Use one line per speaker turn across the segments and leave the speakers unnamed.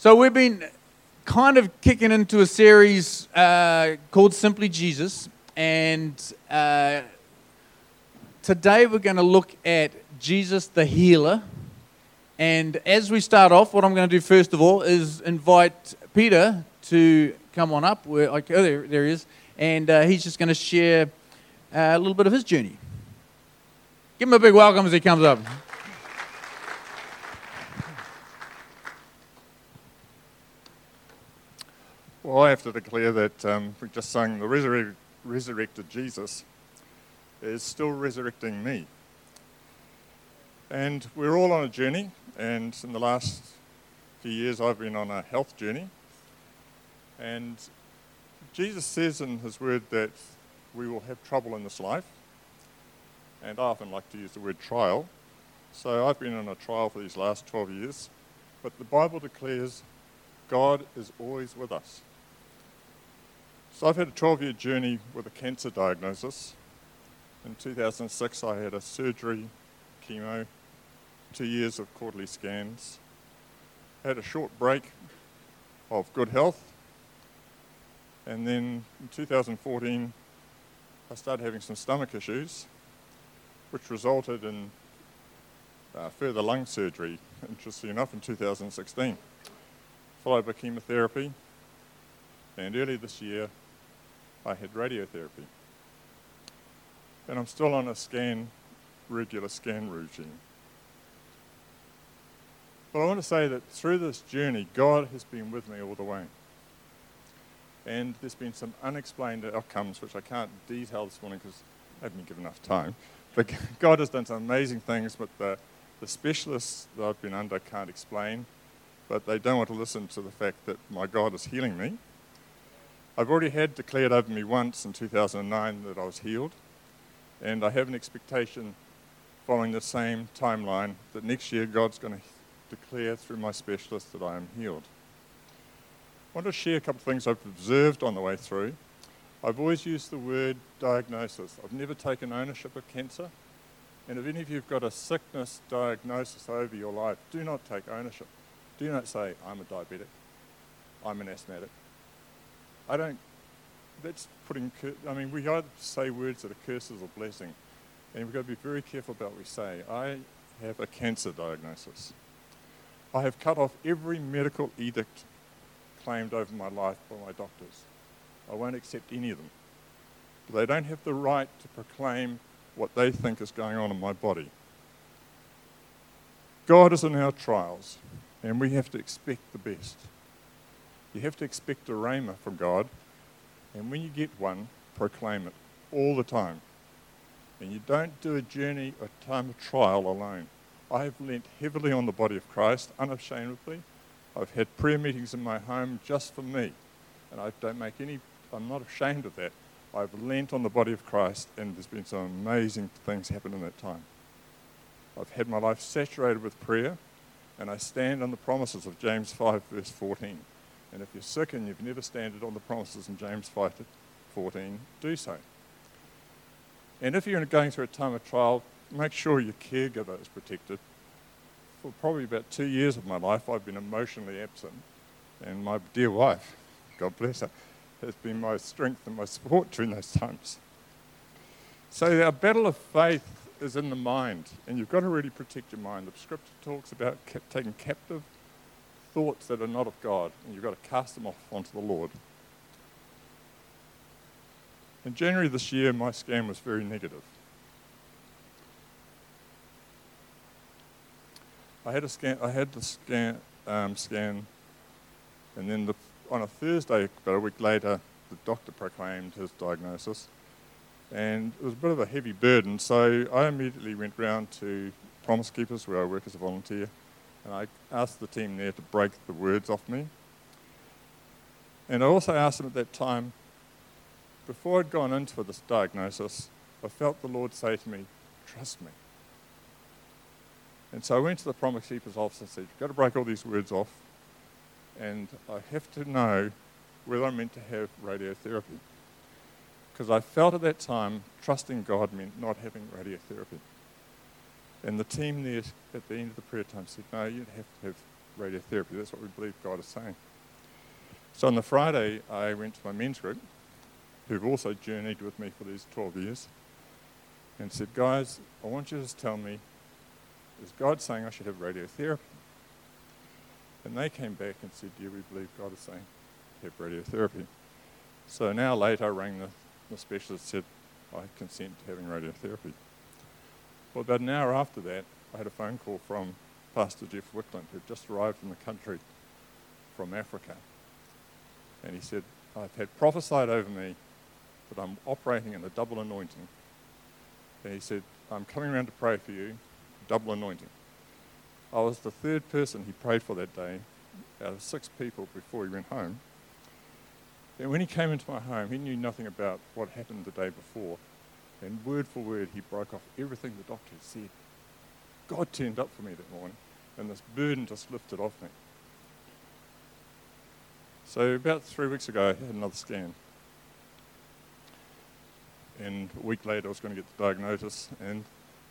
So we've been kind of kicking into a series uh, called Simply Jesus, and uh, today we're going to look at Jesus the healer. And as we start off, what I'm going to do first of all is invite Peter to come on up. Where, oh, there, there he is, and uh, he's just going to share uh, a little bit of his journey. Give him a big welcome as he comes up.
Well, I have to declare that um, we just sung the resurre- resurrected Jesus is still resurrecting me. And we're all on a journey, and in the last few years, I've been on a health journey. And Jesus says in his word that we will have trouble in this life. And I often like to use the word trial. So I've been on a trial for these last 12 years. But the Bible declares God is always with us. So I've had a 12 year journey with a cancer diagnosis. In 2006, I had a surgery, chemo, two years of quarterly scans. I had a short break of good health. And then in 2014, I started having some stomach issues, which resulted in uh, further lung surgery, interestingly enough, in 2016, followed by chemotherapy. And early this year, I had radiotherapy. And I'm still on a scan, regular scan routine. But I want to say that through this journey, God has been with me all the way. And there's been some unexplained outcomes, which I can't detail this morning because I haven't been given enough time. But God has done some amazing things, but the, the specialists that I've been under can't explain. But they don't want to listen to the fact that my God is healing me. I've already had declared over me once in 2009 that I was healed, and I have an expectation following the same timeline that next year God's going to declare through my specialist that I am healed. I want to share a couple of things I've observed on the way through. I've always used the word diagnosis. I've never taken ownership of cancer. And if any of you have got a sickness diagnosis over your life, do not take ownership. Do not say, I'm a diabetic, I'm an asthmatic, I don't, that's putting, I mean, we either say words that are curses or blessing. And we've got to be very careful about what we say. I have a cancer diagnosis. I have cut off every medical edict claimed over my life by my doctors. I won't accept any of them. They don't have the right to proclaim what they think is going on in my body. God is in our trials, and we have to expect the best. You have to expect a rhema from God, and when you get one, proclaim it all the time. And you don't do a journey, a time of trial alone. I have leant heavily on the body of Christ, unashamedly. I've had prayer meetings in my home just for me, and I don't make any, I'm not ashamed of that. I've leant on the body of Christ, and there's been some amazing things happen in that time. I've had my life saturated with prayer, and I stand on the promises of James 5, verse 14. And if you're sick and you've never standed on the promises in James 5 14, do so. And if you're going through a time of trial, make sure your caregiver is protected. For probably about two years of my life, I've been emotionally absent. And my dear wife, God bless her, has been my strength and my support during those times. So our battle of faith is in the mind, and you've got to really protect your mind. The scripture talks about taking captive thoughts that are not of God, and you've got to cast them off onto the Lord. In January this year, my scan was very negative. I had a scan. I had the scan, um, scan, and then the, on a Thursday, about a week later, the doctor proclaimed his diagnosis, and it was a bit of a heavy burden. So I immediately went round to Promise Keepers, where I work as a volunteer, and I asked the team there to break the words off me. And I also asked them at that time, before I'd gone into this diagnosis, I felt the Lord say to me, Trust me. And so I went to the Promise Keeper's office and said, You've got to break all these words off, and I have to know whether I'm meant to have radiotherapy. Because I felt at that time trusting God meant not having radiotherapy. And the team there at the end of the prayer time said, No, you'd have to have radiotherapy. That's what we believe God is saying. So on the Friday, I went to my men's group, who've also journeyed with me for these 12 years, and said, Guys, I want you to tell me, is God saying I should have radiotherapy? And they came back and said, Yeah, we believe God is saying have radiotherapy. So an hour later, I rang the, the specialist and said, I consent to having radiotherapy. Well, about an hour after that, I had a phone call from Pastor Jeff Wickland, who had just arrived from the country from Africa. And he said, I've had prophesied over me that I'm operating in a double anointing. And he said, I'm coming around to pray for you, double anointing. I was the third person he prayed for that day out of six people before he went home. And when he came into my home, he knew nothing about what happened the day before. And word for word, he broke off everything the doctor had said. God turned up for me that morning, and this burden just lifted off me. So, about three weeks ago, I had another scan. And a week later, I was going to get the diagnosis. And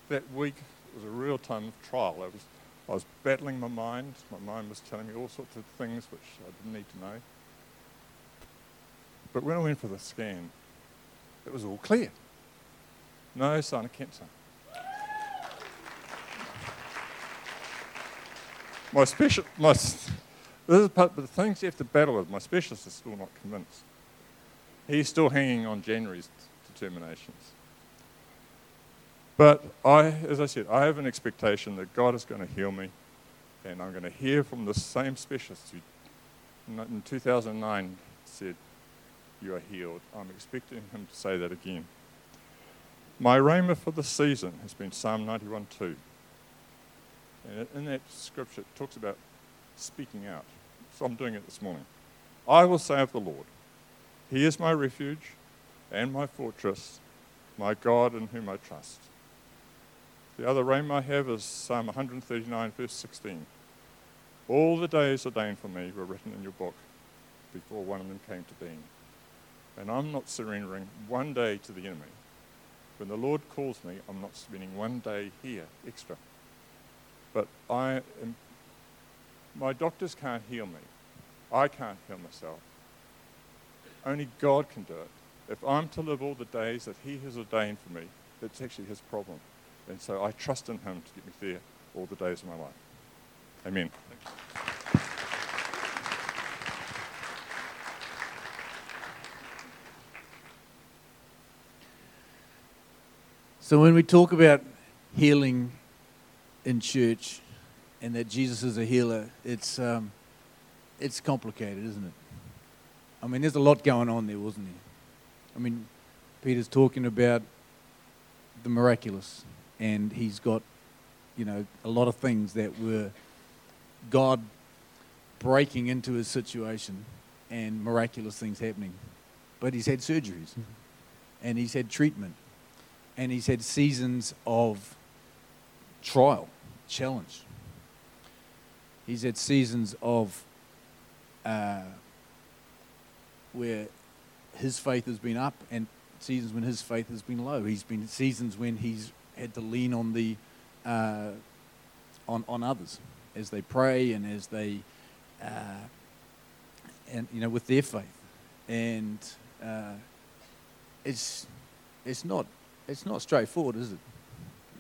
that week was a real time of trial. I was, I was battling my mind. My mind was telling me all sorts of things which I didn't need to know. But when I went for the scan, it was all clear. No sign of cancer. My special, my, this is part, but the things you have to battle with, my specialist is still not convinced. He's still hanging on January's determinations. But I, as I said, I have an expectation that God is going to heal me, and I'm going to hear from the same specialist who, in 2009, said, "You are healed." I'm expecting him to say that again. My rhema for the season has been Psalm 91:2. And in that scripture, it talks about speaking out. So I'm doing it this morning. I will say of the Lord, He is my refuge and my fortress, my God in whom I trust. The other rhema I have is Psalm 139, verse 16. All the days ordained for me were written in your book before one of them came to being. And I'm not surrendering one day to the enemy. When the Lord calls me, I'm not spending one day here extra. But I am, my doctors can't heal me. I can't heal myself. Only God can do it. If I'm to live all the days that He has ordained for me, it's actually His problem. And so I trust in Him to get me there all the days of my life. Amen.
So when we talk about healing in church and that Jesus is a healer, it's, um, it's complicated, isn't it? I mean, there's a lot going on there, wasn't there? I mean, Peter's talking about the miraculous, and he's got, you know, a lot of things that were God breaking into his situation and miraculous things happening. But he's had surgeries, and he's had treatment, and he's had seasons of trial, challenge. He's had seasons of uh, where his faith has been up and seasons when his faith has been low. He's been seasons when he's had to lean on the uh, on on others as they pray and as they uh, and you know with their faith and uh, it's it's not it's not straightforward, is it?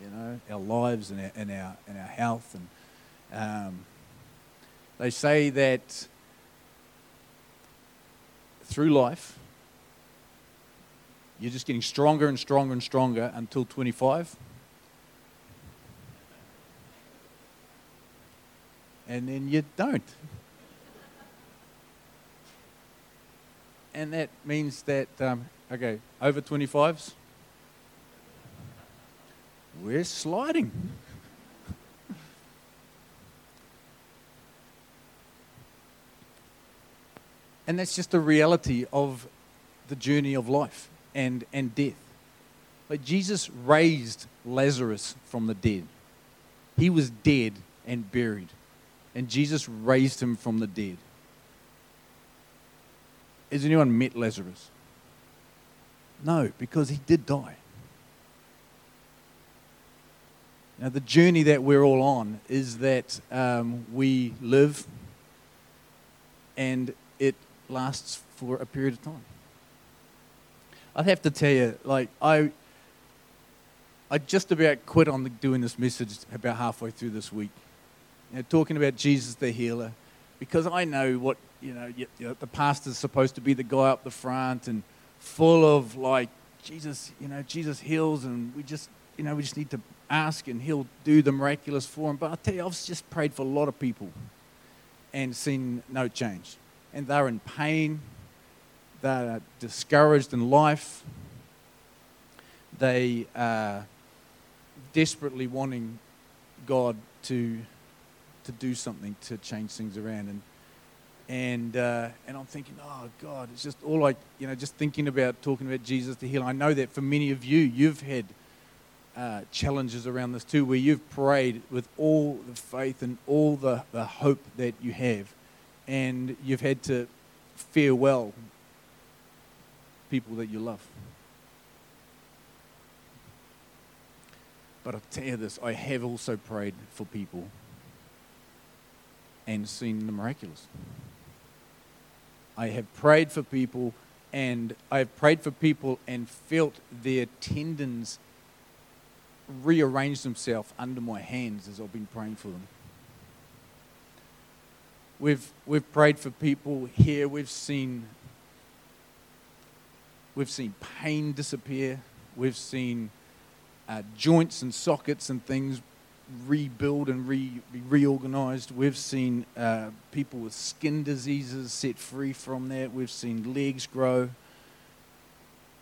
You know, our lives and our and our, and our health and um, they say that through life you're just getting stronger and stronger and stronger until 25. And then you don't. And that means that, um, okay, over 25s, we're sliding. and that's just the reality of the journey of life and, and death. Like Jesus raised Lazarus from the dead. He was dead and buried, and Jesus raised him from the dead. Has anyone met Lazarus? No, because he did die. Now, the journey that we're all on is that um, we live and it lasts for a period of time. I'd have to tell you, like, I, I just about quit on the, doing this message about halfway through this week. You know, talking about Jesus the healer, because I know what, you know, you, you know, the pastor's supposed to be the guy up the front and full of, like, Jesus, you know, Jesus heals, and we just, you know, we just need to ask and he'll do the miraculous for him. But I tell you, I've just prayed for a lot of people and seen no change. And they're in pain, they're discouraged in life, they are desperately wanting God to, to do something to change things around. And, and, uh, and I'm thinking, oh God, it's just all like, you know, just thinking about talking about Jesus to heal. I know that for many of you, you've had uh, challenges around this too, where you've prayed with all the faith and all the, the hope that you have, and you've had to farewell people that you love. But I'll tell you this I have also prayed for people and seen the miraculous. I have prayed for people and I've prayed for people and felt their tendons rearranged themselves under my hands as I've been praying for them. We've, we've prayed for people here. We've seen, we've seen pain disappear. We've seen uh, joints and sockets and things rebuild and re, be reorganized. We've seen uh, people with skin diseases set free from that. We've seen legs grow.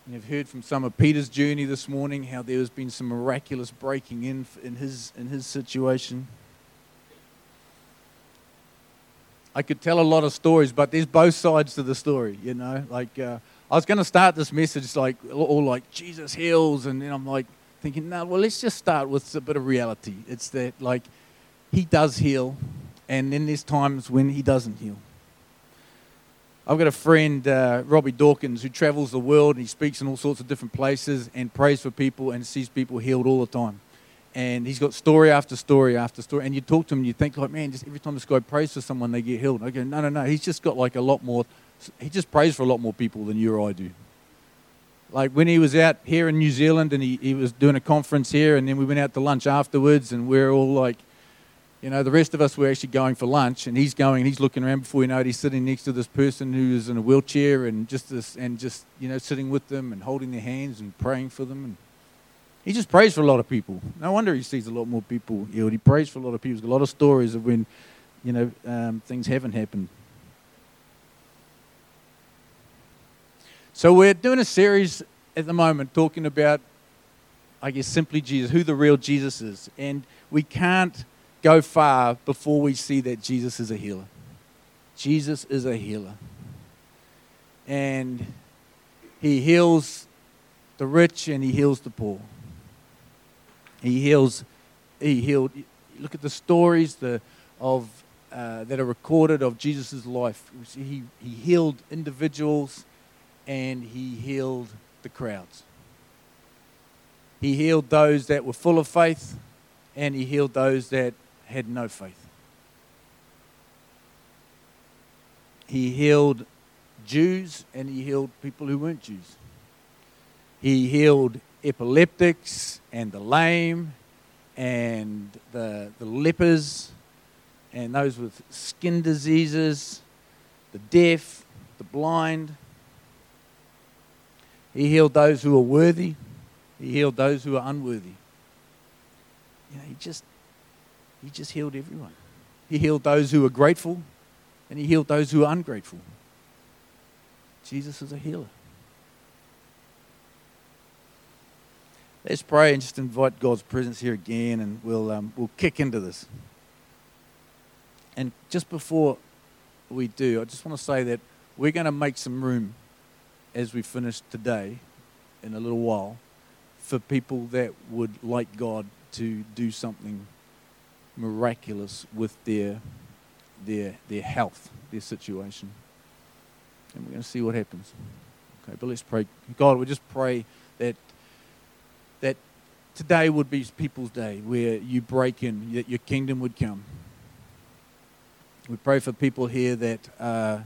You've heard from some of Peter's journey this morning how there has been some miraculous breaking in in his in his situation. I could tell a lot of stories, but there's both sides to the story, you know. Like uh, I was going to start this message like all like Jesus heals, and then I'm like thinking, no, well, let's just start with a bit of reality. It's that like he does heal, and then there's times when he doesn't heal. I've got a friend, uh, Robby Dawkins, who travels the world and he speaks in all sorts of different places and prays for people and sees people healed all the time. And he's got story after story after story. And you talk to him and you think, like, man, just every time this guy prays for someone, they get healed. I go, no, no, no. He's just got like a lot more, he just prays for a lot more people than you or I do. Like when he was out here in New Zealand and he, he was doing a conference here, and then we went out to lunch afterwards, and we're all like, you know, the rest of us were actually going for lunch, and he's going, and he's looking around before you know it, he's sitting next to this person who's in a wheelchair, and just this, and just you know, sitting with them and holding their hands and praying for them, and he just prays for a lot of people. No wonder he sees a lot more people healed. He prays for a lot of people. Got a lot of stories of when, you know, um, things haven't happened. So we're doing a series at the moment talking about, I guess, simply Jesus, who the real Jesus is, and we can't go far before we see that Jesus is a healer. Jesus is a healer. And he heals the rich and he heals the poor. He heals, he healed, look at the stories the, of, uh, that are recorded of Jesus' life. He, he healed individuals and he healed the crowds. He healed those that were full of faith and he healed those that had no faith. He healed Jews and he healed people who weren't Jews. He healed epileptics and the lame and the, the lepers and those with skin diseases, the deaf, the blind. He healed those who were worthy. He healed those who were unworthy. You know, he just he just healed everyone. He healed those who were grateful, and He healed those who were ungrateful. Jesus is a healer. Let's pray and just invite God's presence here again, and we'll, um, we'll kick into this. And just before we do, I just want to say that we're going to make some room as we finish today in a little while for people that would like God to do something miraculous with their, their, their health, their situation. And we're going to see what happens. Okay, but let's pray. God, we just pray that, that today would be people's day where you break in, that your kingdom would come. We pray for people here that are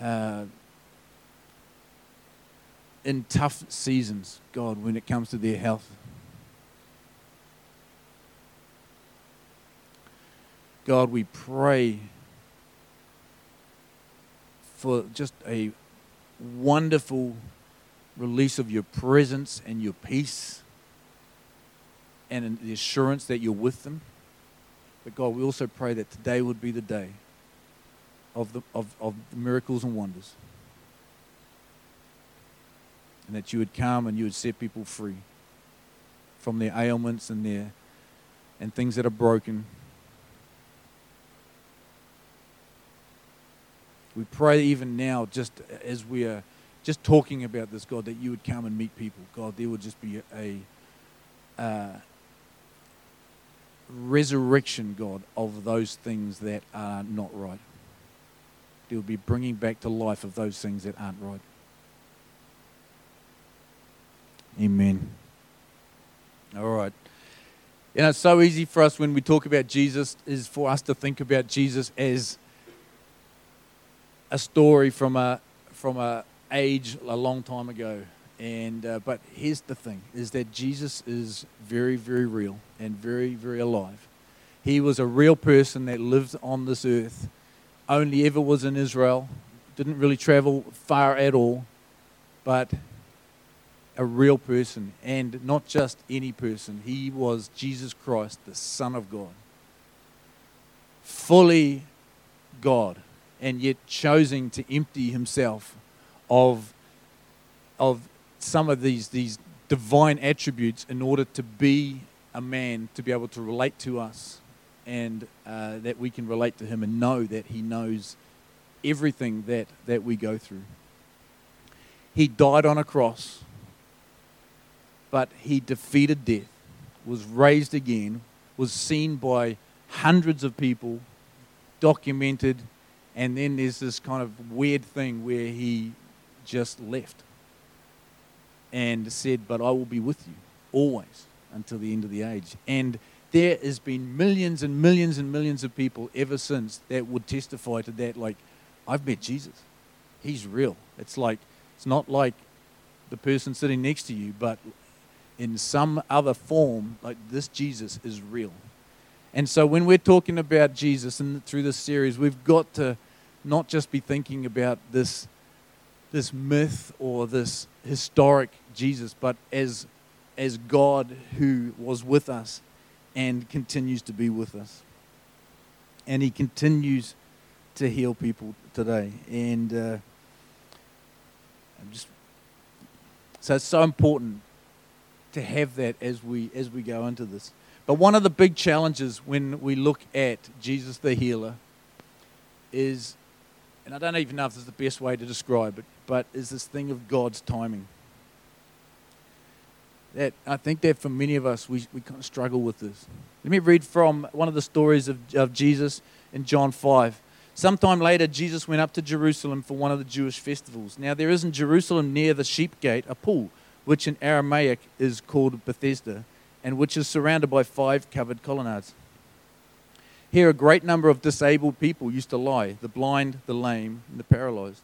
uh, in tough seasons, God, when it comes to their health. God, we pray for just a wonderful release of your presence and your peace and the assurance that you're with them. But God, we also pray that today would be the day of the, of, of the miracles and wonders. And that you would come and you would set people free from their ailments and their and things that are broken. We pray even now, just as we are just talking about this, God, that you would come and meet people. God, there would just be a, resurrection, God, of those things that are not right. There would be bringing back to life of those things that aren't right. Amen. All right. You know, it's so easy for us when we talk about Jesus is for us to think about Jesus as a story from a from a age a long time ago. And uh, but here's the thing: is that Jesus is very, very real and very, very alive. He was a real person that lived on this earth. Only ever was in Israel. Didn't really travel far at all, but a real person, and not just any person. He was Jesus Christ, the Son of God, fully God, and yet choosing to empty himself of of some of these, these divine attributes in order to be a man, to be able to relate to us, and uh, that we can relate to him and know that he knows everything that, that we go through. He died on a cross, but he defeated death, was raised again, was seen by hundreds of people, documented, and then there's this kind of weird thing where he just left and said, But I will be with you always until the end of the age. And there has been millions and millions and millions of people ever since that would testify to that. Like, I've met Jesus. He's real. It's like, it's not like the person sitting next to you, but in some other form, like this Jesus is real. And so when we're talking about Jesus and through this series, we've got to not just be thinking about this this myth or this historic Jesus, but as, as God who was with us and continues to be with us. And he continues to heal people today. And uh, I'm just so it's so important to have that as we as we go into this. But one of the big challenges when we look at Jesus the healer is and I don't even know if this is the best way to describe it, but is this thing of God's timing. That I think that for many of us, we, we kind of struggle with this. Let me read from one of the stories of, of Jesus in John 5. Sometime later, Jesus went up to Jerusalem for one of the Jewish festivals. Now, there is in Jerusalem near the sheep gate a pool, which in Aramaic is called Bethesda, and which is surrounded by five covered colonnades. Here, a great number of disabled people used to lie the blind, the lame, and the paralyzed.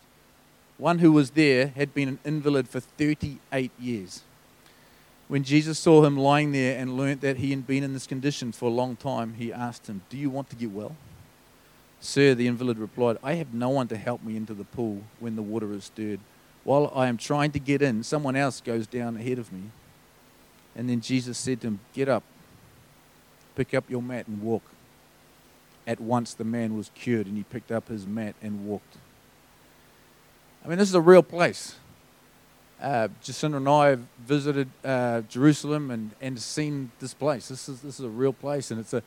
One who was there had been an invalid for 38 years. When Jesus saw him lying there and learnt that he had been in this condition for a long time, he asked him, Do you want to get well? Sir, the invalid replied, I have no one to help me into the pool when the water is stirred. While I am trying to get in, someone else goes down ahead of me. And then Jesus said to him, Get up, pick up your mat, and walk. At once the man was cured, and he picked up his mat and walked. I mean, this is a real place. Uh, Jacinda and I have visited uh, Jerusalem and, and seen this place. This is, this is a real place, and it's a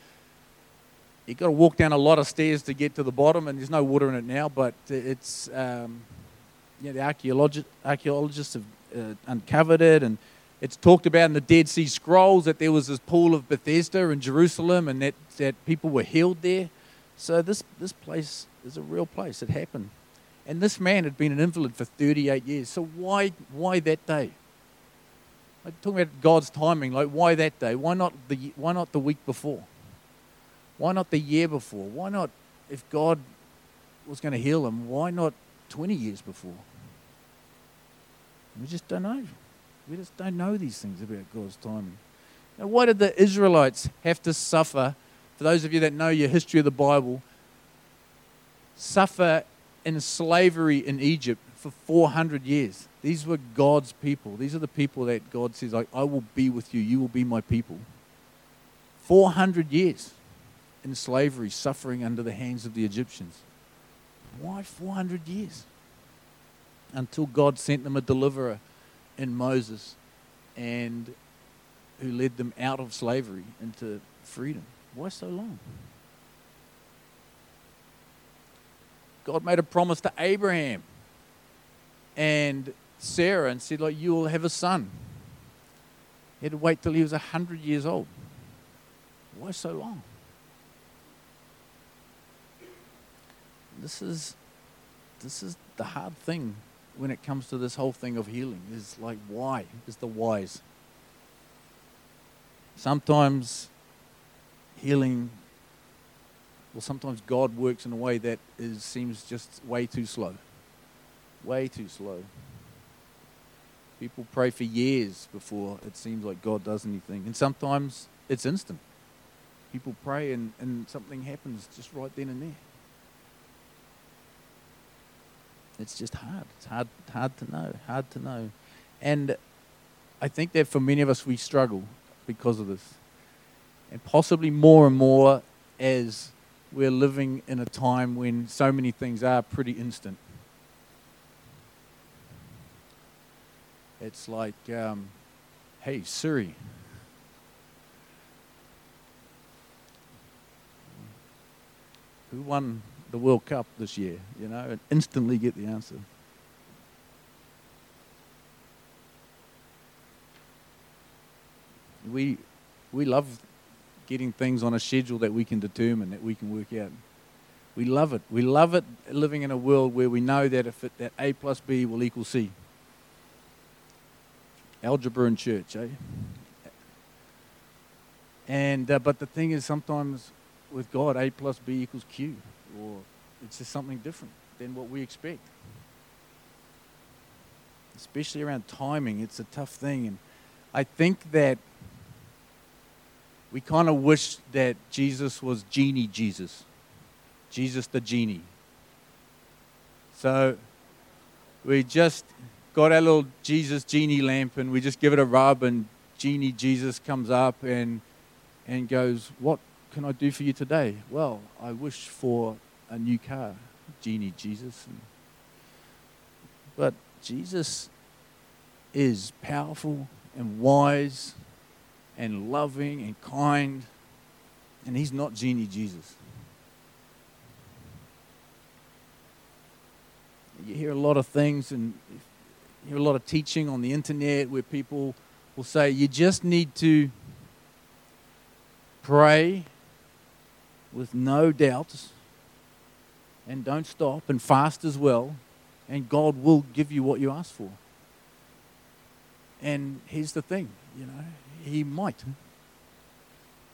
you've got to walk down a lot of stairs to get to the bottom, and there's no water in it now, but it's, um, the archaeologi- archaeologists have uh, uncovered it, and it's talked about in the Dead Sea Scrolls that there was this pool of Bethesda in Jerusalem and that, that people were healed there. So this, this place is a real place. It happened. And this man had been an invalid for 38 years. So why, why that day? Like talking about God's timing, like why that day? Why not the why not the week before? Why not the year before? Why not if God was going to heal him, why not 20 years before? We just don't know. We just don't know these things about God's timing. Now, why did the Israelites have to suffer? For those of you that know your history of the Bible, suffer in slavery in Egypt for 400 years. These were God's people. These are the people that God says, I, I will be with you. You will be my people. 400 years in slavery, suffering under the hands of the Egyptians. Why 400 years? Until God sent them a deliverer in Moses and who led them out of slavery into freedom. Why so long? God made a promise to Abraham and Sarah and said, like, you will have a son. He had to wait till he was 100 years old. Why so long? This is, this is the hard thing when it comes to this whole thing of healing is like why? Is the whys. Sometimes healing well sometimes god works in a way that is seems just way too slow. Way too slow. People pray for years before it seems like god does anything and sometimes it's instant. People pray and, and something happens just right then and there it's just hard. It's hard, hard to know, hard to know. And I think that for many of us, we struggle because of this. And possibly more and more as we're living in a time when so many things are pretty instant. It's like, um, hey, Siri. Who won the World Cup this year, you know, and instantly get the answer. We, we love getting things on a schedule that we can determine, that we can work out. We love it. We love it living in a world where we know that if it, that A plus B will equal C. Algebra in church, eh? And uh, but the thing is, sometimes with God, A plus B equals Q or it's just something different than what we expect. Especially around timing, it's a tough thing. And I think that we kind of wish that Jesus was genie Jesus, Jesus the genie. So we just got our little Jesus genie lamp and we just give it a rub and genie Jesus comes up and and goes, "What can I do for you today?" Well, I wish for a new car, genie Jesus. But Jesus is powerful and wise and loving and kind, and he's not genie Jesus. You hear a lot of things and you hear a lot of teaching on the internet where people will say you just need to pray with no doubts and don't stop and fast as well, and God will give you what you ask for. And here's the thing, you know, He might.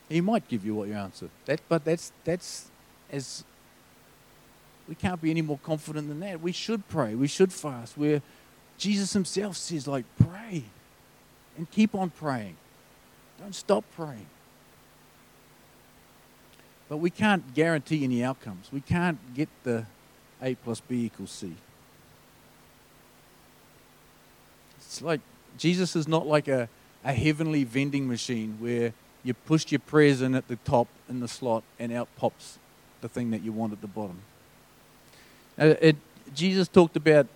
He might give you what you answer. That, but that's that's as we can't be any more confident than that. We should pray. We should fast. Where Jesus Himself says, like, pray and keep on praying. Don't stop praying. But we can't guarantee any outcomes. We can't get the A plus B equals C. It's like Jesus is not like a, a heavenly vending machine where you push your prayers in at the top in the slot and out pops the thing that you want at the bottom. It, Jesus talked about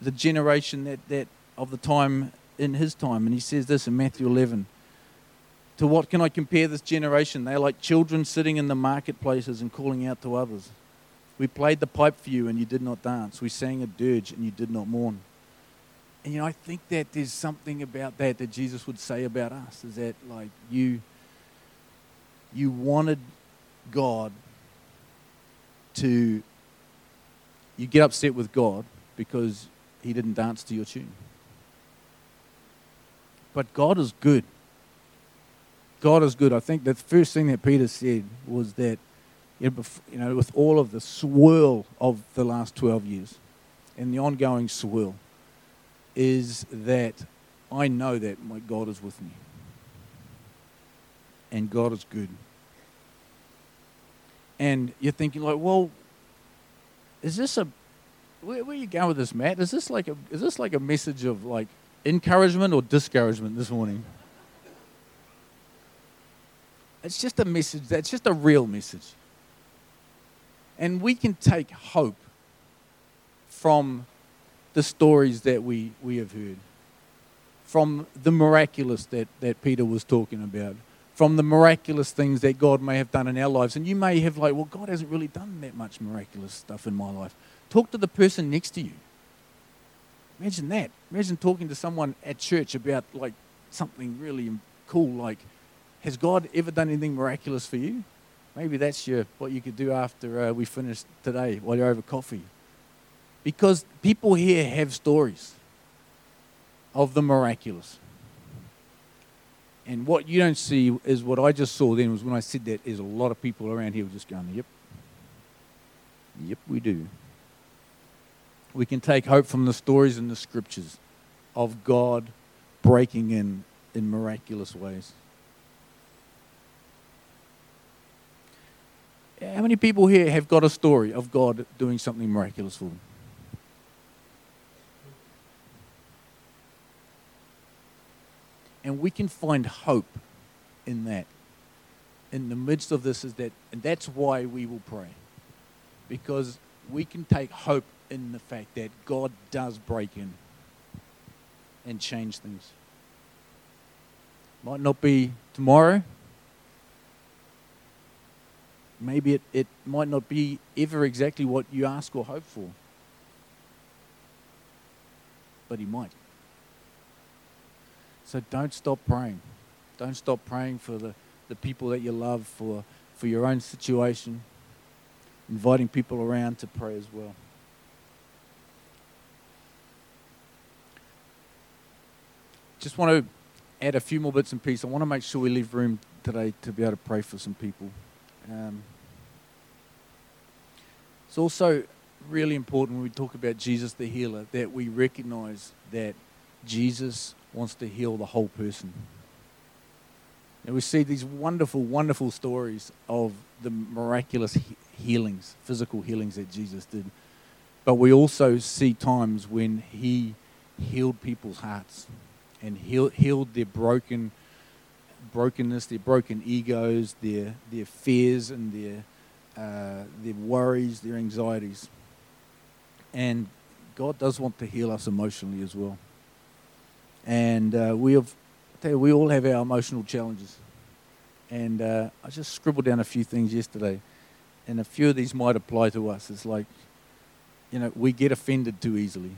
the generation that, that of the time in his time, and he says this in Matthew 11 to what can I compare this generation? They're like children sitting in the marketplaces and calling out to others. We played the pipe for you and you did not dance. We sang a dirge and you did not mourn. And you know, I think that there's something about that that Jesus would say about us is that like you you wanted God to you get upset with God because he didn't dance to your tune. But God is good. God is good. I think the first thing that Peter said was that, you know, with all of the swirl of the last 12 years and the ongoing swirl, is that I know that my God is with me. And God is good. And you're thinking, like, well, is this a where, where are you going with this, Matt? Is this like a is this like a message of like encouragement or discouragement this morning? It's just a message that's just a real message. And we can take hope from the stories that we, we have heard, from the miraculous that, that Peter was talking about, from the miraculous things that God may have done in our lives. And you may have, like, well, God hasn't really done that much miraculous stuff in my life. Talk to the person next to you. Imagine that. Imagine talking to someone at church about, like, something really cool, like, has God ever done anything miraculous for you? Maybe that's your, what you could do after uh, we finish today while you're over coffee. Because people here have stories of the miraculous. And what you don't see is what I just saw then was when I said that is a lot of people around here were just going, yep. Yep, we do. We can take hope from the stories in the scriptures of God breaking in in miraculous ways. How many people here have got a story of God doing something miraculous for them? And we can find hope in that. In the midst of this is that and that's why we will pray. Because we can take hope in the fact that God does break in and change things. Might not be tomorrow, maybe it, it might not be ever exactly what you ask or hope for. But He might. So don't stop praying. Don't stop praying for the, the people that you love, for, for your own situation, inviting people around to pray as well. Just want to add a few more bits and pieces. I want to make sure we leave room today to be able to pray for some people. Um, it's also really important when we talk about Jesus the healer that we recognize that Jesus wants to heal the whole person. And we see these wonderful, wonderful stories of the miraculous healings, physical healings that Jesus did. But we also see times when he healed people's hearts and healed, healed their broken brokenness, their broken egos, their, their fears, and their uh, their worries, their anxieties. And God does want to heal us emotionally as well. And uh, we have, you, we all have our emotional challenges. And uh, I just scribbled down a few things yesterday, and a few of these might apply to us. It's like, you know, we get offended too easily.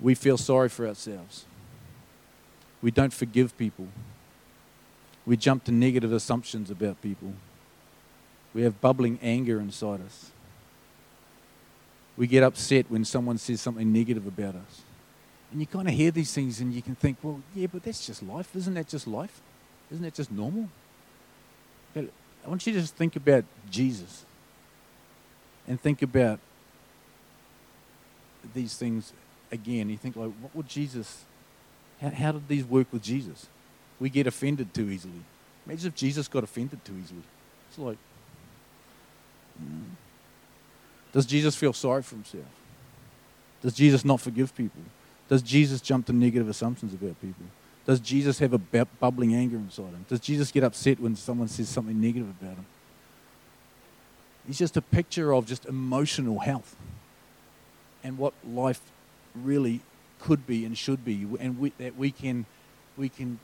We feel sorry for ourselves. We don't forgive people. We jump to negative assumptions about people. We have bubbling anger inside us. We get upset when someone says something negative about us. And you kind of hear these things and you can think, well, yeah, but that's just life. Isn't that just life? Isn't that just normal? But I want you to just think about Jesus and think about these things again. You think, like, what would Jesus, how, how did these work with Jesus? We get offended too easily. Imagine if Jesus got offended too easily. It's like, hmm. does Jesus feel sorry for himself? Does Jesus not forgive people? Does Jesus jump to negative assumptions about people? Does Jesus have a bubbling anger inside him? Does Jesus get upset when someone says something negative about him? He's just a picture of just emotional health and what life really could be and should be, and we, that we can, we can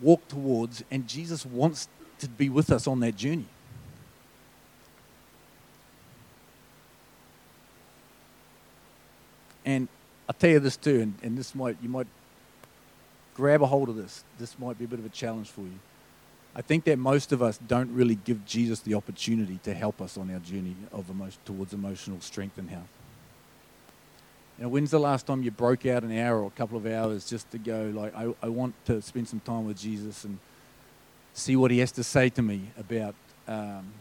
walk towards. And Jesus wants to be with us on that journey. And I'll tell you this too, and, and this might you might grab a hold of this. This might be a bit of a challenge for you. I think that most of us don't really give Jesus the opportunity to help us on our journey of emotion, towards emotional strength and health. You know, when's the last time you broke out an hour or a couple of hours just to go, like, I, I want to spend some time with Jesus and see what he has to say to me about um,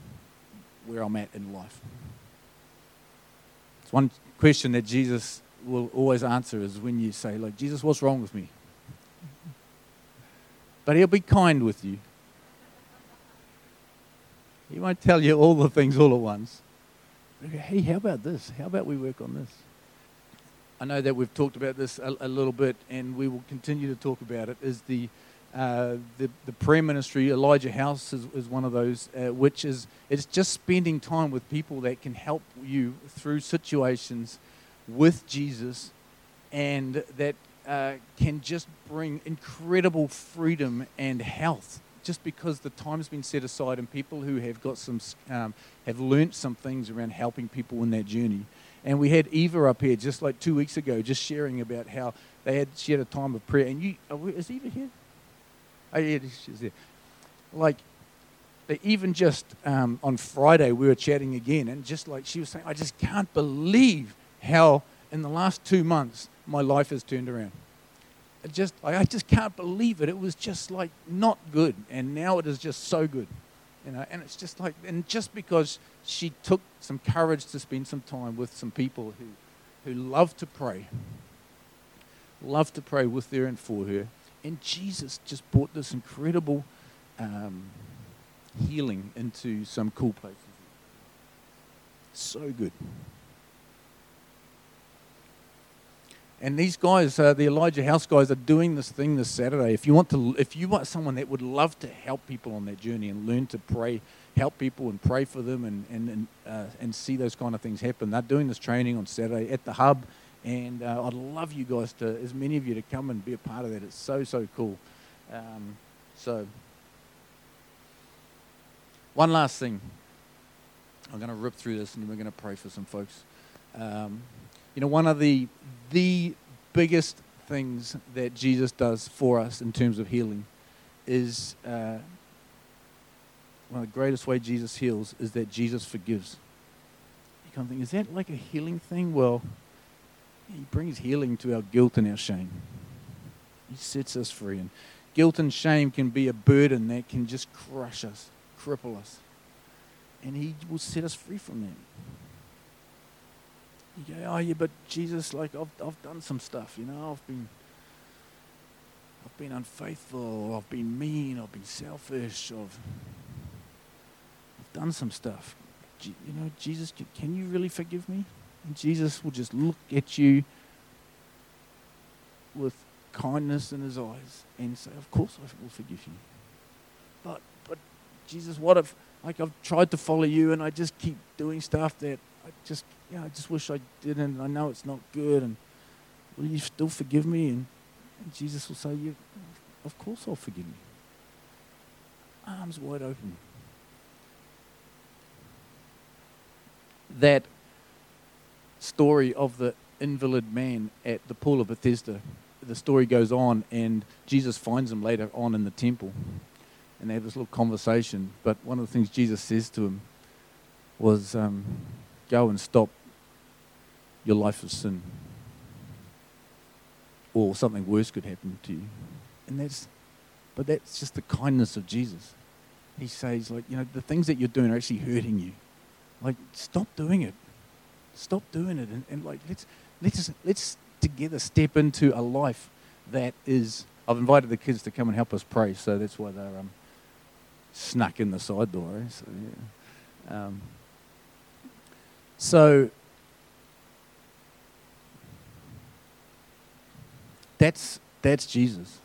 where I'm at in life? It's one question that Jesus will always answer is when you say, like, Jesus, what's wrong with me? But he'll be kind with you. He won't tell you all the things all at once. Hey, how about this? How about we work on this? I know that we've talked about this a, a little bit, and we will continue to talk about it. Is the uh, the, the prayer ministry, Elijah House, is, is one of those, uh, which is it's just spending time with people that can help you through situations with Jesus, and that uh, can just bring incredible freedom and health. Just because the time's been set aside, and people who have got some um, have learnt some things around helping people in that journey. And we had Eva up here just like two weeks ago, just sharing about how they had she had a time of prayer. And you, is Eva here? Oh, yeah, she's there. Like, they even just um, on Friday, we were chatting again, and just like she was saying, I just can't believe how in the last two months my life has turned around. It just, I just can't believe it. It was just like not good, and now it is just so good, you know. And it's just like, and just because she took some courage to spend some time with some people who, who love to pray, love to pray with her and for her, and Jesus just brought this incredible um, healing into some cool places. So good. And these guys, uh, the Elijah House guys, are doing this thing this Saturday. If you want to, if you want someone that would love to help people on their journey and learn to pray, help people and pray for them, and and and, uh, and see those kind of things happen, they're doing this training on Saturday at the hub and uh, I'd love you guys to, as many of you to come and be a part of that. It's so, so cool. Um, so, one last thing. I'm going to rip through this and we're going to pray for some folks. Um, you know, one of the, the biggest things that Jesus does for us in terms of healing is uh, one of the greatest way Jesus heals is that Jesus forgives. You kind of think, is that like a healing thing? Well, he brings healing to our guilt and our shame. He sets us free. And guilt and shame can be a burden that can just crush us, cripple us. And He will set us free from that. You go, oh yeah, but Jesus, like I've I've done some stuff, you know, I've been I've been unfaithful, I've been mean, I've been selfish, I've I've done some stuff. You know, Jesus, can you really forgive me? And Jesus will just look at you with kindness in his eyes and say, Of course I will forgive you. But but Jesus, what if like I've tried to follow you and I just keep doing stuff that I just yeah, I just wish I didn't. I know it's not good and will you still forgive me? And, and Jesus will say, you, Of course I'll forgive you. Arms wide open. That story of the invalid man at the pool of Bethesda. The story goes on, and Jesus finds him later on in the temple. And they have this little conversation. But one of the things Jesus says to him was, um, Go and stop your life of sin. Or something worse could happen to you. And that's, but that's just the kindness of Jesus. He says, like, you know, the things that you're doing are actually hurting you. Like, stop doing it. Stop doing it and, and like let's let's let's together step into a life that is. I've invited the kids to come and help us pray, so that's why they're um, snuck in the side door. Eh? So, yeah. um, so that's that's Jesus.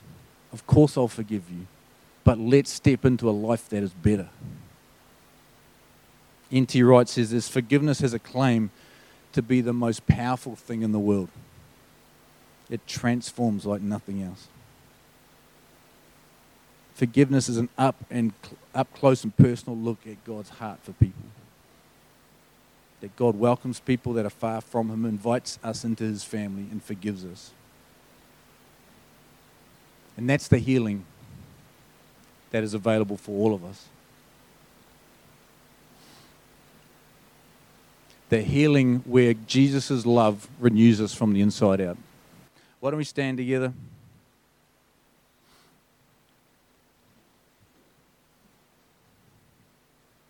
Of course, I'll forgive you, but let's step into a life that is better. N.T. Wright says this forgiveness has a claim to be the most powerful thing in the world. It transforms like nothing else. Forgiveness is an up and up close and personal look at God's heart for people. That God welcomes people that are far from Him, invites us into His family, and forgives us. And that's the healing that is available for all of us. the healing where Jesus' love renews us from the inside out. Why don't we stand together?